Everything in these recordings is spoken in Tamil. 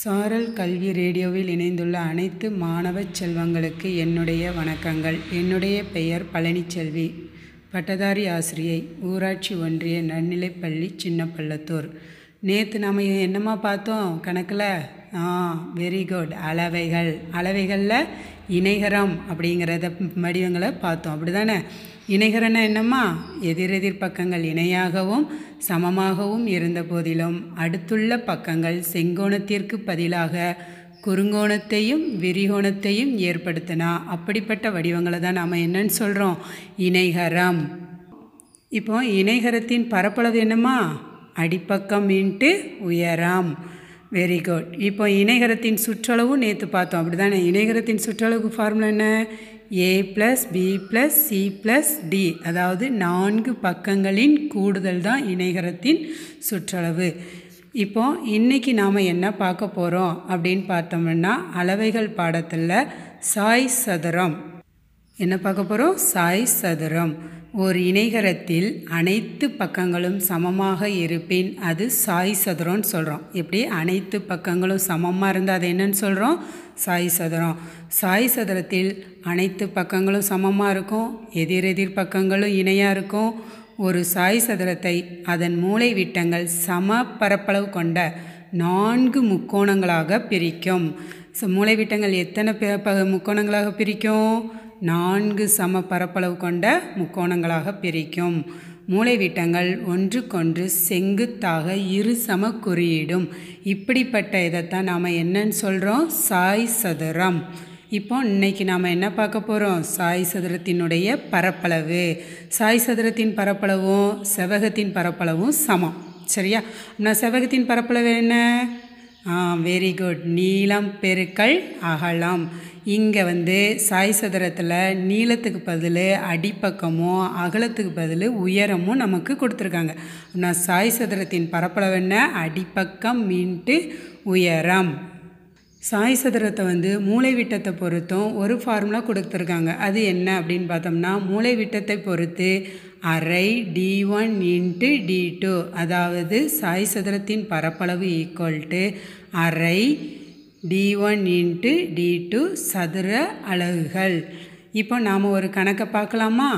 சாரல் கல்வி ரேடியோவில் இணைந்துள்ள அனைத்து மாணவ செல்வங்களுக்கு என்னுடைய வணக்கங்கள். என்னுடைய பெயர் பழனிச்செல்வி. பட்டதாரி ஆசிரியை ஊராட்சி ஒன்றிய நன்னிலைப்பள்ளி சின்னப்பள்ளத்தூர். நேற்று நம்ம என்னம்மா பார்த்தோம்? கணக்கில்? ஆ வெரி குட் அளவைகள். அளவைகளில் இணைகரம் அப்படிங்கிறத வடிவங்களை பார்த்தோம். அப்படி தானே இணைகிறன என்னம்மா? எதிரெதிர் பக்கங்கள் இணையாகவும் சமமாகவும் இருந்த போதிலும் அடுத்துள்ள பக்கங்கள் செங்கோணத்திற்கு பதிலாக குறுங்கோணத்தையும் விரிகோணத்தையும் ஏற்படுத்தினா. அப்படிப்பட்ட வடிவங்களை தான் நாம் என்னன்னு சொல்கிறோம் இணைகரம். இப்போ இணைகரத்தின் பரப்பளவு என்னம்மா? அடிப்பக்கம் இன்ட்டு உயரம். வெரி குட் இப்போ இணைகரத்தின் சுற்றளவும் நேற்று பார்த்தோம். அப்படி தானே இணைகரத்தின் சுற்றளவுக்கு ஃபார்முலா என்ன? A plus B plus C plus D அதாவது நான்கு பக்கங்களின் கூடுதல் தான் இணைகரத்தின் சுற்றளவு. இப்போ இன்றைக்கி நாம் என்ன பார்க்க போகிறோம் அப்படின்னு பார்த்தோம்னா அளவைகள் பாடத்தில் சாய் சதுரம். என்ன பார்க்க போகிறோம் சாய் சதுரம். ஒரு இணைகரத்தில் அனைத்து பக்கங்களும் சமமாக இருப்பின் அது சாய் சதுரம்னு சொல்கிறோம் எப்படி? அனைத்து பக்கங்களும் சமமாக இருந்தால் அது என்னன்னு சொல்கிறோம் சாய் சதுரம். சாய் சதுரத்தில் அனைத்து பக்கங்களும் சமமாக இருக்கும். எதிரெதிர் பக்கங்களும் இணையாக இருக்கும். ஒரு சாய் சதுரத்தை அதன் மூளை விட்டங்கள் சம பரப்பளவு கொண்ட நான்கு முக்கோணங்களாக பிரிக்கும். ஸோ மூளை விட்டங்கள் எத்தனை முக்கோணங்களாக பிரிக்கும்? நான்கு சம பரப்பளவு கொண்ட முக்கோணங்களாக பிரிக்கும். மூளைவிட்டங்கள் ஒன்றுக்கொன்று செங்குத்தாக இரு சம குறியீடும் இப்படிப்பட்ட இதைத்தான் நாம் என்னன்னு சொல்கிறோம் சாய் சதுரம். இப்போ இன்னைக்கு நாம் என்ன பார்க்க போகிறோம் சாய் சதுரத்தினுடைய பரப்பளவு. சாய் சதுரத்தின் பரப்பளவும் செவகத்தின் பரப்பளவும் சமம். சரியா? நான் செவகத்தின் பரப்பளவு என்ன? வெரி குட் நீளம் பெருக்கல் அகலம். இங்கே வந்து சாய் சதுரத்தில் நீளத்துக்கு பதில் அடிப்பக்கமும் அகலத்துக்கு பதில் உயரமும் நமக்கு கொடுத்துருக்காங்க. நான் சாய் சதுரத்தின் பரப்பளவு என்ன? அடிப்பக்கம் மீன்ட்டு உயரம். சாய் சதுரத்தை வந்து மூளை விட்டத்தை பொறுத்தும் ஒரு ஃபார்முலா கொடுத்துருக்காங்க. அது என்ன அப்படின்னு பார்த்தோம்னா மூளை விட்டத்தை பொறுத்து அரை D one into D two. அதாவது சாய் சதுரத்தின் பரப்பளவு ஈக்குவல் டு அரை D one into D two சதுர அலகுகள். இப்போ நாம் ஒரு கணக்கை பார்க்கலாமா?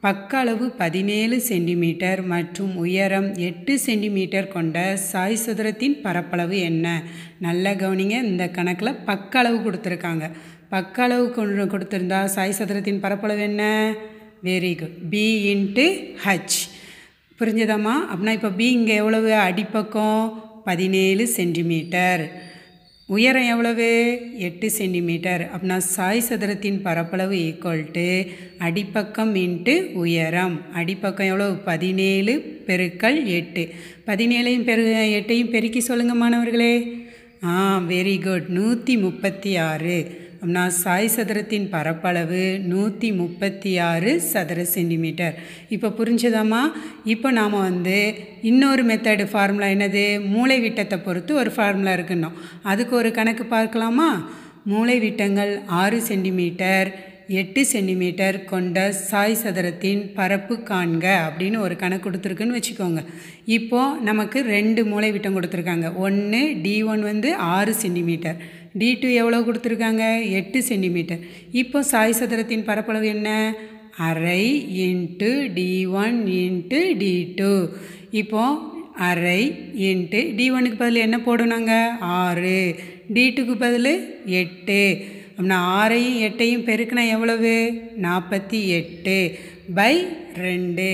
பக்க அளவு பதினேழு சென்டிமீட்டர் மற்றும் உயரம் எட்டு சென்டிமீட்டர் கொண்ட சாய் சதுரத்தின் பரப்பளவு என்ன? நல்ல கவனிங்க இந்த கணக்கில் பக்க அளவு கொடுத்துருக்காங்க. பக்க அளவு கொண்டு கொடுத்துருந்தா சாய் சதுரத்தின் பரப்பளவு என்ன? Very good B into H புரிஞ்சதாம்மா? அப்படின்னா இப்போ பி இங்கே எவ்வளவு? அடிப்பக்கம் பதினேழு சென்டிமீட்டர் உயரம் எவ்வளவு? எட்டு சென்டிமீட்டர் அப்படின்னா சாய் சதுரத்தின் பரப்பளவு ஈக்குவல் டு அடிப்பக்கம் இன்ட்டு உயரம். அடிப்பக்கம் எவ்வளவு? பதினேழு பெருக்கல் எட்டு. பதினேழையும் பெரு எட்டையும் பெருக்கி சொல்லுங்கள் மாணவர்களே. ஆ வெரி குட் நூற்றி முப்பத்தி ஆறு. அப்படின்னா சாய் சதுரத்தின் பரப்பளவு நூற்றி முப்பத்தி ஆறு சதுர சென்டிமீட்டர். இப்போ புரிஞ்சதாம்மா இப்போ நாம் வந்து இன்னொரு மெத்தடு ஃபார்முலா என்னது? மூளை விட்டத்தை பொறுத்து ஒரு ஃபார்முலா இருக்குன்னோம். அதுக்கு ஒரு கணக்கு பார்க்கலாமா? மூளை விட்டங்கள் ஆறு சென்டிமீட்டர் எட்டு சென்டிமீட்டர் கொண்ட சாய் சதுரத்தின் பரப்பு காண்க அப்படின்னு ஒரு கணக்கு கொடுத்துருக்குன்னு வச்சுக்கோங்க. இப்போது நமக்கு ரெண்டு மூளை விட்டம் கொடுத்துருக்காங்க. ஒன்று டி ஒன் வந்து ஆறு சென்டிமீட்டர் டி டூ எவ்வளோ கொடுத்துருக்காங்க? எட்டு சென்டிமீட்டர் இப்போ சாய் சதுரத்தின் பரப்பளவு என்ன? அரை into d one into d two இப்போது அரை இன்ட்டு டி ஒனுக்கு பதில் என்ன போடணுங்க ஆறு. டி டூக்கு பதில் எட்டு. அப்படின்னா ஆறையும் எட்டையும் பெருக்கினா எவ்வளவு? நாற்பத்தி எட்டு பை ரெண்டு.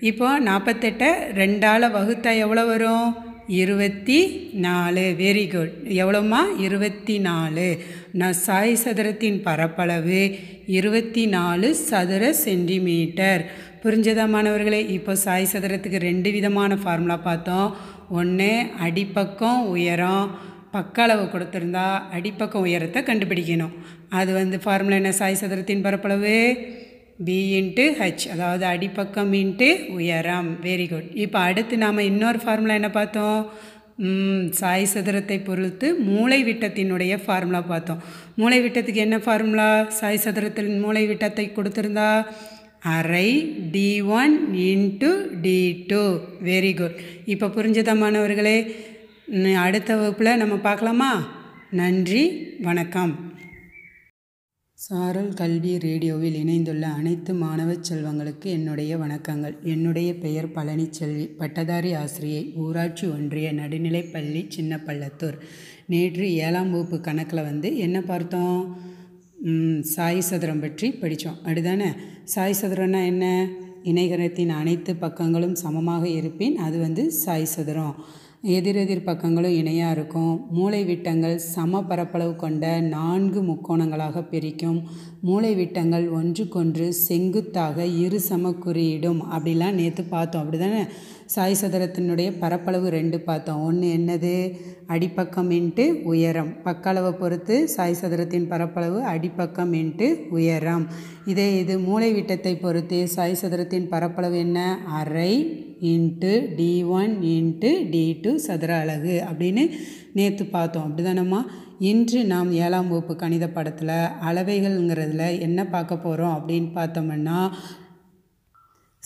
இப்போ நாற்பத்தெட்டை ரெண்டால் வகுத்தா எவ்வளோ வரும்? இருபத்தி நாலு. வெரி குட் எவ்வளோம்மா? இருபத்தி நாலு. நான் சாய் சதுரத்தின் பரப்பளவு இருபத்தி நாலு சதுர சென்டிமீட்டர். புரிஞ்சதா மாணவர்களே? இப்போ சாய் சதுரத்துக்கு ரெண்டு விதமான ஃபார்முலா பார்த்தோம். ஒன்று அடிப்பக்கம் உயரம். பக்க அளவு கொடுத்துருந்தா அடிப்பக்கம் உயரத்தை கண்டுபிடிக்கணும். அது வந்து ஃபார்முலா என்ன? சாய் சதுரத்தின் பரப்பளவு பி இன்ட்டு ஹச் அதாவது அடிப்பக்கம் இன்ட்டு உயரம். வெரி குட் இப்போ அடுத்து நாம் இன்னொரு ஃபார்முலா என்ன பார்த்தோம்? சாய் சதுரத்தை பொறுத்து மூளை விட்டத்தினுடைய ஃபார்முலா பார்த்தோம். மூளை விட்டத்துக்கு என்ன ஃபார்முலா சாய் சதுரத்தின் மூளை விட்டத்தை கொடுத்துருந்தா? அரை d one into d two very good இப்போ புரிஞ்சதா மாணவர்களே? அடுத்த வகுப்பில் நம்ம பார்க்கலாமா? நன்றி வணக்கம். சாரல் கல்வி ரேடியோவில் இணைந்துள்ள அனைத்து மாணவ செல்வங்களுக்கு என்னுடைய வணக்கங்கள். என்னுடைய பெயர் பழனிச்செல்வி. பட்டதாரி ஆசிரியை ஊராட்சி ஒன்றிய நடுநிலைப்பள்ளி சின்ன பள்ளத்தூர் நேற்று ஏழாம் வகுப்பு கணக்கில் வந்து என்ன பார்த்தோம்? சாய் சதுரம் பற்றி படித்தோம். அப்படிதானே? சாய் சதுரம்னா என்ன? இணைகரத்தின் அனைத்து பக்கங்களும் சமமாக இருப்பின் அது வந்து சாய் சதுரம். எதிரெதிர் பக்கங்களும் இணையாக இருக்கும். மூளை விட்டங்கள் சம பரப்பளவு கொண்ட நான்கு முக்கோணங்களாக பிரிக்கும். மூளை விட்டங்கள் ஒன்றுக்கொன்று செங்குத்தாக இரு சம குறியிடும். அப்படிலாம் நேற்று பார்த்தோம். அப்படி தானே சாய் சதுரத்தினுடைய பரப்பளவு ரெண்டு பார்த்தோம். ஒன்று என்னது? அடிப்பக்கம் இன்ட்டு உயரம். பக்களவை பொறுத்து சாய் சதுரத்தின் பரப்பளவு அடிப்பக்கம் இன்ட்டு உயரம். இதே இது மூளை விட்டத்தை பொறுத்து சாய் சதுரத்தின் பரப்பளவு என்ன? அரை into d one into d two சதுர அலகு அப்படின்னு நேற்று பார்த்தோம். அப்படிதானம்மா? இன்று நாம் ஏழாம் வகுப்பு கணித படத்தில் அளவைகள்ங்கிறதுல என்ன பார்க்க போகிறோம் அப்படின்னு பார்த்தோம்னா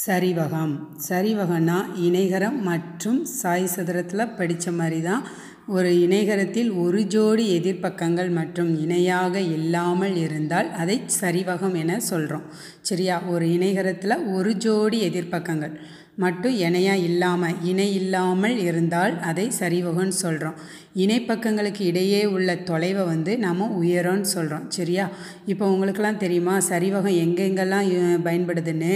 சரிவகம். சரிவகம்னா இணைகரம் மற்றும் சாய் சதுரத்தில் படித்த மாதிரி தான் ஒரு இணைகரத்தில் ஒரு ஜோடி எதிர்ப்பக்கங்கள் மற்றும் இணையாக இல்லாமல் இருந்தால் அதை சரிவகம் என சொல்கிறோம் சரியா? ஒரு இணைகரத்தில் ஒரு ஜோடி எதிர்ப்பக்கங்கள் மட்டும் இணையாக இல்லாமல் இணை இல்லாமல் இருந்தால் அதை சரிவகம்னு சொல்கிறோம் இணைப்பக்கங்களுக்கு இடையே உள்ள தொலைவை வந்து நம்ம உயரம்னு சொல்கிறோம் சரியா? இப்போ உங்களுக்கெல்லாம் தெரியுமா? சரிவகம் எங்கெங்கெல்லாம் பயன்படுதுன்னு?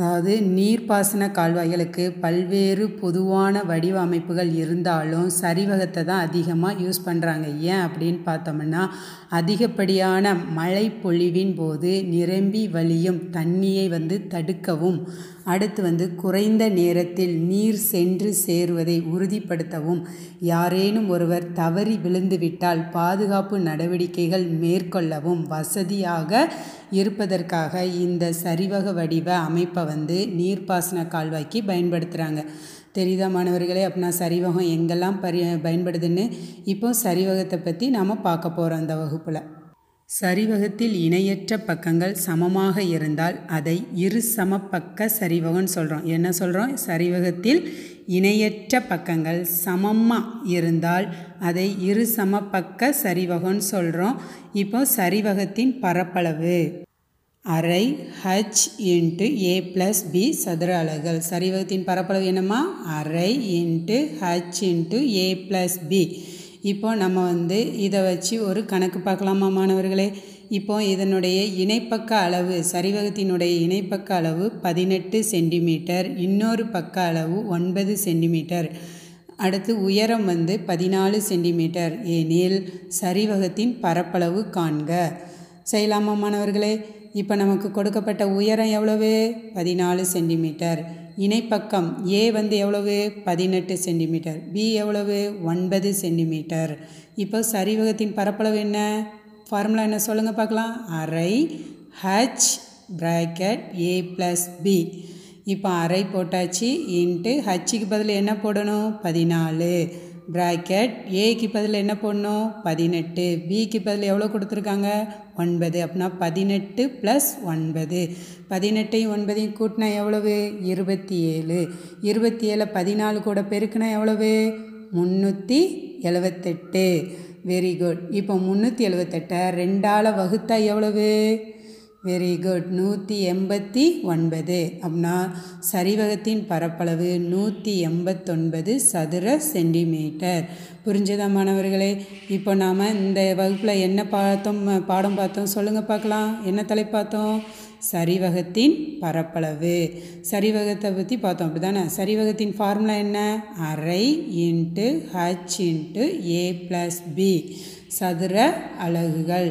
அதாவது நீர்ப்பாசன கால்வாய்களுக்கு பல்வேறு பொதுவான வடிவமைப்புகள் இருந்தாலும் சரிவகத்தை தான் அதிகமாக யூஸ் பண்ணுறாங்க ஏன் அப்படின்னு பார்த்தோம்னா அதிகப்படியான மழை பொழிவின் போது நிரம்பி வழியும் தண்ணியை வந்து தடுக்கவும் அடுத்து வந்து குறைந்த நேரத்தில் நீர் சென்று சேருவதை உறுதிப்படுத்தவும். யாரேனும் ஒருவர் தவறி விழுந்துவிட்டால் பாதுகாப்பு நடவடிக்கைகள் மேற்கொள்ளவும் வசதியாக இருப்பதற்காக இந்த சரிவக வடிவ அமைப்பை வந்து நீர்ப்பாசன கால்வாய்க்கு பயன்படுத்துகிறாங்க தெரியுதா மாணவர்களே? அப்படின்னா சரிவகம் எங்கெல்லாம் பரி பயன்படுதுன்னு? இப்போ சரிவகத்தை பற்றி நாம் பார்க்க போகிறோம் அந்த வகுப்பில். சரிவகத்தில் இணையற்ற பக்கங்கள் சமமாக இருந்தால் அதை இரு சமபக்க சரிவகம்னு சொல்கிறோம் என்ன சொல்கிறோம் சரிவகத்தில் இணையற்ற பக்கங்கள் சமமாக இருந்தால் அதை இரு சமபக்க சரிவகம்னு சொல்கிறோம் இப்போ சரிவகத்தின் பரப்பளவு. அரை h into a plus b சதுர அலகுகள். சரிவகத்தின் பரப்பளவு என்னம்மா? அரை into h into a plus b இப்போ நம்ம வந்து இதை வச்சு ஒரு கணக்கு பார்க்கலாமா மாணவர்களே? இப்போ இதனுடைய இணைப்பக்க அளவு சரிவகத்தினுடைய இணைப்பக்க அளவு பதினெட்டு சென்டிமீட்டர் இன்னொரு பக்க அளவு ஒன்பது சென்டிமீட்டர். அடுத்து உயரம் வந்து பதினாலு சென்டிமீட்டர். ஏனில் சரிவகத்தின் பரப்பளவு காண்க. செய்யலாமா மாணவர்களே? இப்போ நமக்கு கொடுக்கப்பட்ட உயரம் எவ்வளவு? பதினாலு சென்டிமீட்டர். இணைப்பக்கம் ஏ வந்து எவ்வளவு? பதினெட்டு சென்டிமீட்டர். பி எவ்வளவு? ஒன்பது சென்டிமீட்டர். இப்போ சரிவகத்தின் பரப்பளவு என்ன? ஃபார்முலா என்ன சொல்லுங்கள் பார்க்கலாம். அரை h bracket a plus b இப்போ அரை போட்டாச்சு. இன்ட்டு ஹச்சுக்கு பதில் என்ன போடணும்? பதினாலு. ப்ராக்கெட் ஏக்கு பதில் என்ன போடணும்? பதினெட்டு. பிக்கு பதில் எவ்வளோ கொடுத்துருக்காங்க? ஒன்பது. அப்படின்னா பதினெட்டு ப்ளஸ் ஒன்பது. பதினெட்டையும் ஒன்பதையும் கூட்டினா எவ்வளவு? இருபத்தி ஏழு இருபத்தி ஏழு பதினாலு கூட பெருக்குனா எவ்வளவு? முந்நூற்றி எழுவத்தெட்டு. வெரி குட் இப்போ முந்நூற்றி எழுவத்தெட்டை ரெண்டால் வகுத்தா எவ்வளவு? வெரி குட் நூற்றி எண்பத்தி ஒன்பது. அப்படின்னா சரிவகத்தின் பரப்பளவு நூற்றி எண்பத்தொன்பது சதுர சென்டிமீட்டர். புரிஞ்சதா மாணவர்களே? இப்போ நாம் இந்த வகுப்பில் என்ன பார்த்தோம் பாடம் பார்த்தோம் சொல்லுங்கள் பார்க்கலாம். என்ன தலை பார்த்தோம்? சரிவகத்தின் பரப்பளவு. சரிவகத்தை பற்றி பார்த்தோம் அப்படி தானே சரிவகத்தின் ஃபார்முலா என்ன? அரை into h into a plus b சதுர அலகுகள்.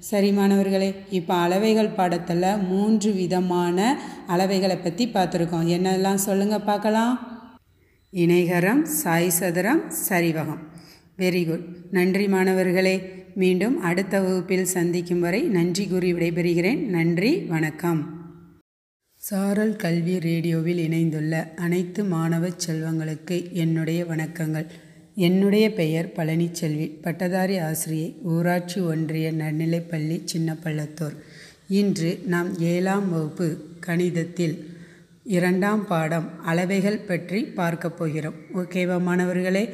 சரி மாணவர்களே இப்போ அளவைகள் பாடத்தில் மூன்று விதமான அளவைகளை பற்றி பார்த்துருக்கோம். என்னெல்லாம் சொல்லுங்கள் பார்க்கலாம். இணைகரம் சாய் சதுரம் சரிவகம். வெரி குட் நன்றி மாணவர்களே. மீண்டும் அடுத்த வகுப்பில் சந்திக்கும் வரை நன்றி கூறி விடைபெறுகிறேன். நன்றி வணக்கம். சாரல் கல்வி ரேடியோவில் இணைந்துள்ள அனைத்து மாணவ செல்வங்களுக்கு என்னுடைய வணக்கங்கள். என்னுடைய பெயர் பழனிச்செல்வி பட்டதாரி ஆசிரியை ஊராட்சி ஒன்றிய நடுநிலைப்பள்ளி சின்னப்பள்ளத்தூர். இன்று நாம் ஏழாம் வகுப்பு கணிதத்தில் இரண்டாம் பாடம் அளவைகள் பற்றி பார்க்க போகிறோம். ஓகேவா மாணவர்களே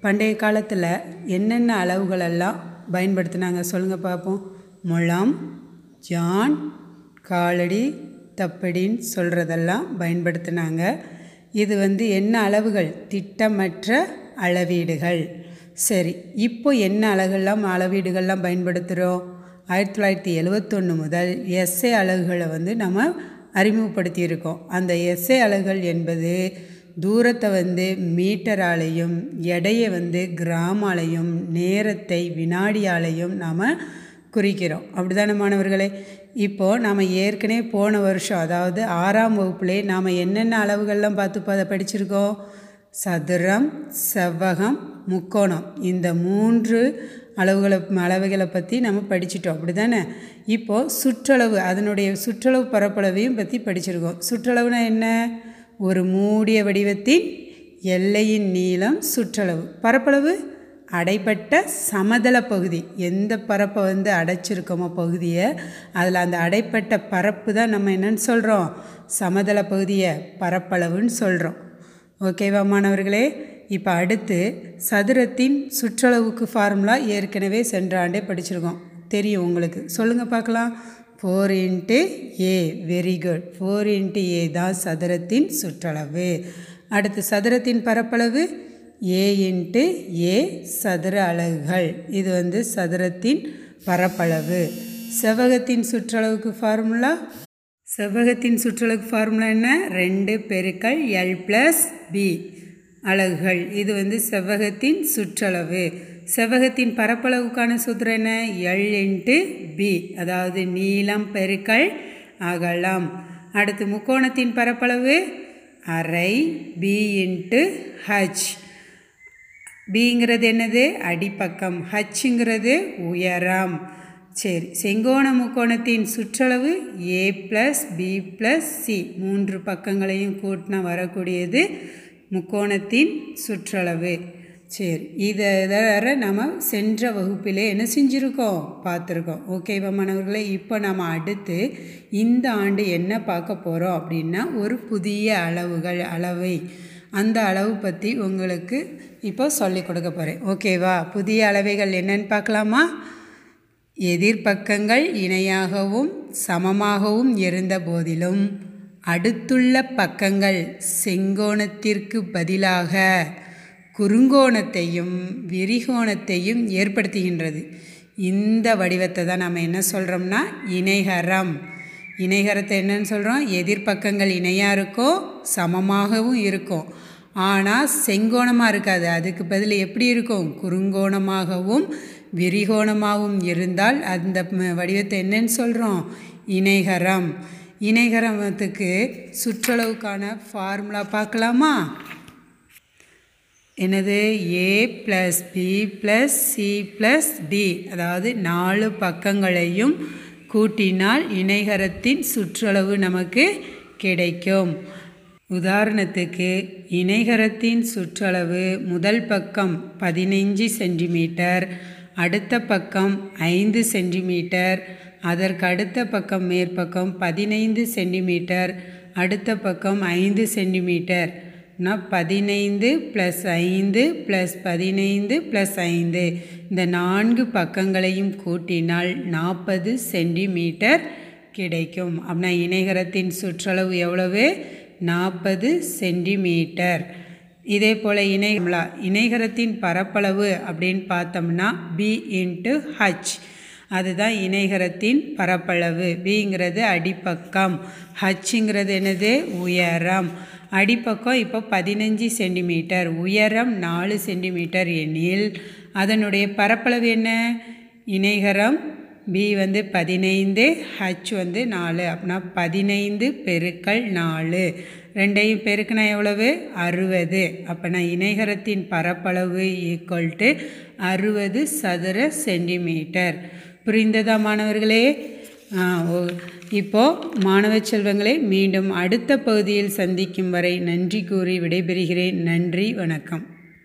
பண்டைய காலத்தில் என்னென்ன அளவுகளெல்லாம் பயன்படுத்தினாங்க சொல்லுங்கள் பார்ப்போம் முழம் ஜான் காலடி தப்படின்னு சொல்கிறதெல்லாம் பயன்படுத்தினாங்க. இது வந்து என்ன அளவுகள்? திட்டமற்ற அளவீடுகள். சரி இப்போ என்ன அலகுலாம் அளவீடுகள்லாம் பயன்படுத்துகிறோம் ஆயிரத்தி தொள்ளாயிரத்தி எழுவத்தொன்று முதல் எஸ்ஏ அலகுகளை வந்து நம்ம அறிமுகப்படுத்தியிருக்கோம். அந்த எஸ்ஏ அலகுகள் என்பது தூரத்தை வந்து மீட்டராலையும் எடையை வந்து கிராமாலையும் நேரத்தை வினாடியாலையும் நாம் குறிக்கிறோம். அப்படிதான மாணவர்களே? இப்போது நாம் ஏற்கனவே போன வருஷம் அதாவது ஆறாம் வகுப்புலேயே நாம் என்னென்ன அளவுகள்லாம் பார்த்து அதை படிச்சிருக்கோம்? சதுரம் செவ்வகம் முக்கோணம். இந்த மூன்று அளவுகளை அளவுகளை பற்றி நம்ம படிச்சிட்டோம். அப்படி தானே இப்போது சுற்றளவு அதனுடைய சுற்றளவு பரப்பளவையும் பற்றி படிச்சிருக்கோம். சுற்றளவுனா என்ன? ஒரு மூடிய வடிவத்தின் எல்லையின் நீளம் சுற்றளவு. பரப்பளவு? அடைப்பட்ட சமதள பகுதி. எந்த பரப்பை வந்து அடைச்சிருக்கோமோ பகுதியை அதில் அந்த அடைப்பட்ட பரப்பு தான் நம்ம என்னன்னு சொல்கிறோம் சமதள பகுதியை பரப்பளவுன்னு சொல்கிறோம் ஓகேவா மாணவர்களே. இப்போ அடுத்து சதுரத்தின் சுற்றளவுக்கு ஃபார்முலா ஏற்கனவே சென்ற ஆண்டே படிச்சிருக்கோம். தெரியும் உங்களுக்கு. சொல்லுங்கள் பார்க்கலாம். Four into a very good four into a தான் சதுரத்தின் சுற்றளவு. அடுத்து சதுரத்தின் பரப்பளவு ஏ இன்ட்டு ஏ சதுர அலகுகள். இது வந்து சதுரத்தின் பரப்பளவு. செவ்வகத்தின் சுற்றளவுக்கு ஃபார்முலா செவ்வகத்தின் சுற்றளவு ஃபார்முலா என்ன? ரெண்டு பெருக்கள் எல் ப்ளஸ் பி அலகுகள். இது வந்து செவ்வகத்தின் சுற்றளவு. செவ்வகத்தின் பரப்பளவுக்கான சூத்திரம் என்ன? எல் இன்ட்டு பி அதாவது நீளம் பெருக்கள் அகலம். அடுத்து முக்கோணத்தின் பரப்பளவு? அரை. பி இன்ட்டு ஹச் பிங்கிறது என்னது? அடிப்பக்கம். ஹச்சுங்கிறது உயரம். சரி. செங்கோண முக்கோணத்தின் சுற்றளவு a plus b plus c மூன்று பக்கங்களையும் கூட்டினா வரக்கூடியது முக்கோணத்தின் சுற்றளவு. சரி. இதை வேற நம்ம சென்ற வகுப்பிலே என்ன செஞ்சுருக்கோம்? பார்த்துருக்கோம். ஓகேவா மாணவர்களே? இப்போ நம்ம அடுத்து இந்த ஆண்டு என்ன பார்க்க போகிறோம் அப்படின்னா ஒரு புதிய அளவுகள் அளவை. அந்த அளவு பற்றி உங்களுக்கு இப்போ சொல்லிக் கொடுக்க போகிறேன் ஓகேவா புதிய அளவைகள் என்னன்னு பார்க்கலாமா? எதிர்ப்பக்கங்கள் இணையாகவும் சமமாகவும் இருந்த போதிலும் அடுத்துள்ள பக்கங்கள் செங்கோணத்திற்கு பதிலாக குறுங்கோணத்தையும் விரிகோணத்தையும் ஏற்படுத்துகின்றது. இந்த வடிவத்தை தான் நம்ம என்ன சொல்கிறோம்னா இணைகரம். இணைகரத்தை என்னன்னு சொல்கிறோம் எதிர்ப்பக்கங்கள் இணையாக இருக்கும் சமமாகவும் இருக்கும் ஆனால் செங்கோணமாக இருக்காது. அதுக்கு பதில் எப்படி இருக்கும்? குறுங்கோணமாகவும் விரிகோணமாகவும் இருந்தால் அந்த வடிவத்தை என்னன்னு சொல்கிறோம் இணைகரம். இணைகரத்துக்கு சுற்றளவுக்கான ஃபார்முலா பார்க்கலாமா? என்னது? A plus b plus c plus d அதாவது நாலு பக்கங்களையும் கூட்டினால் இணைகரத்தின் சுற்றளவு நமக்கு கிடைக்கும். உதாரணத்துக்கு இணைகரத்தின் சுற்றளவு முதல் பக்கம் பதினைஞ்சு சென்டிமீட்டர் அடுத்த பக்கம் ஐந்து சென்டிமீட்டர் அதற்கு அடுத்த பக்கம் மேற்பக்கம் பதினைந்து சென்டிமீட்டர் அடுத்த பக்கம் ஐந்து சென்டிமீட்டர். நான் பதினைந்து ப்ளஸ் ஐந்து ப்ளஸ் பதினைந்து ப்ளஸ் ஐந்து. இந்த நான்கு பக்கங்களையும் கூட்டினால் நாற்பது சென்டிமீட்டர் கிடைக்கும். அப்படின்னா இணைகரத்தின் சுற்றளவு எவ்வளவு? நாற்பது சென்டிமீட்டர். இதே போல் இணைகளா இணைகரத்தின் பரப்பளவு அப்படின்னு பார்த்தோம்னா பி இன்ட்டு ஹச் அதுதான் இணைகரத்தின் பரப்பளவு. பிங்கிறது அடிப்பக்கம். ஹச்சுங்கிறது என்னது? உயரம். அடிப்பக்கம் இப்போ பதினஞ்சு சென்டிமீட்டர். உயரம் நாலு சென்டிமீட்டர் எனில் அதனுடைய பரப்பளவு என்ன? இணைகரம் பி வந்து பதினைந்து ஹச் வந்து நாலு. அப்படின்னா பதினைந்து பெருக்கள் நாலு. ரெண்டையும் பெருக்கினா எவ்வளவு? அறுபது. அப்போனா இணைகரத்தின் பரப்பளவு ஈக்குவல் டு அறுபது சதுர சென்டிமீட்டர் புரிந்ததா மாணவர்களே? இப்போது மாணவ செல்வங்களை மீண்டும் அடுத்த பகுதியில் சந்திக்கும் வரை நன்றி கூறி விடைபெறுகிறேன். நன்றி வணக்கம்.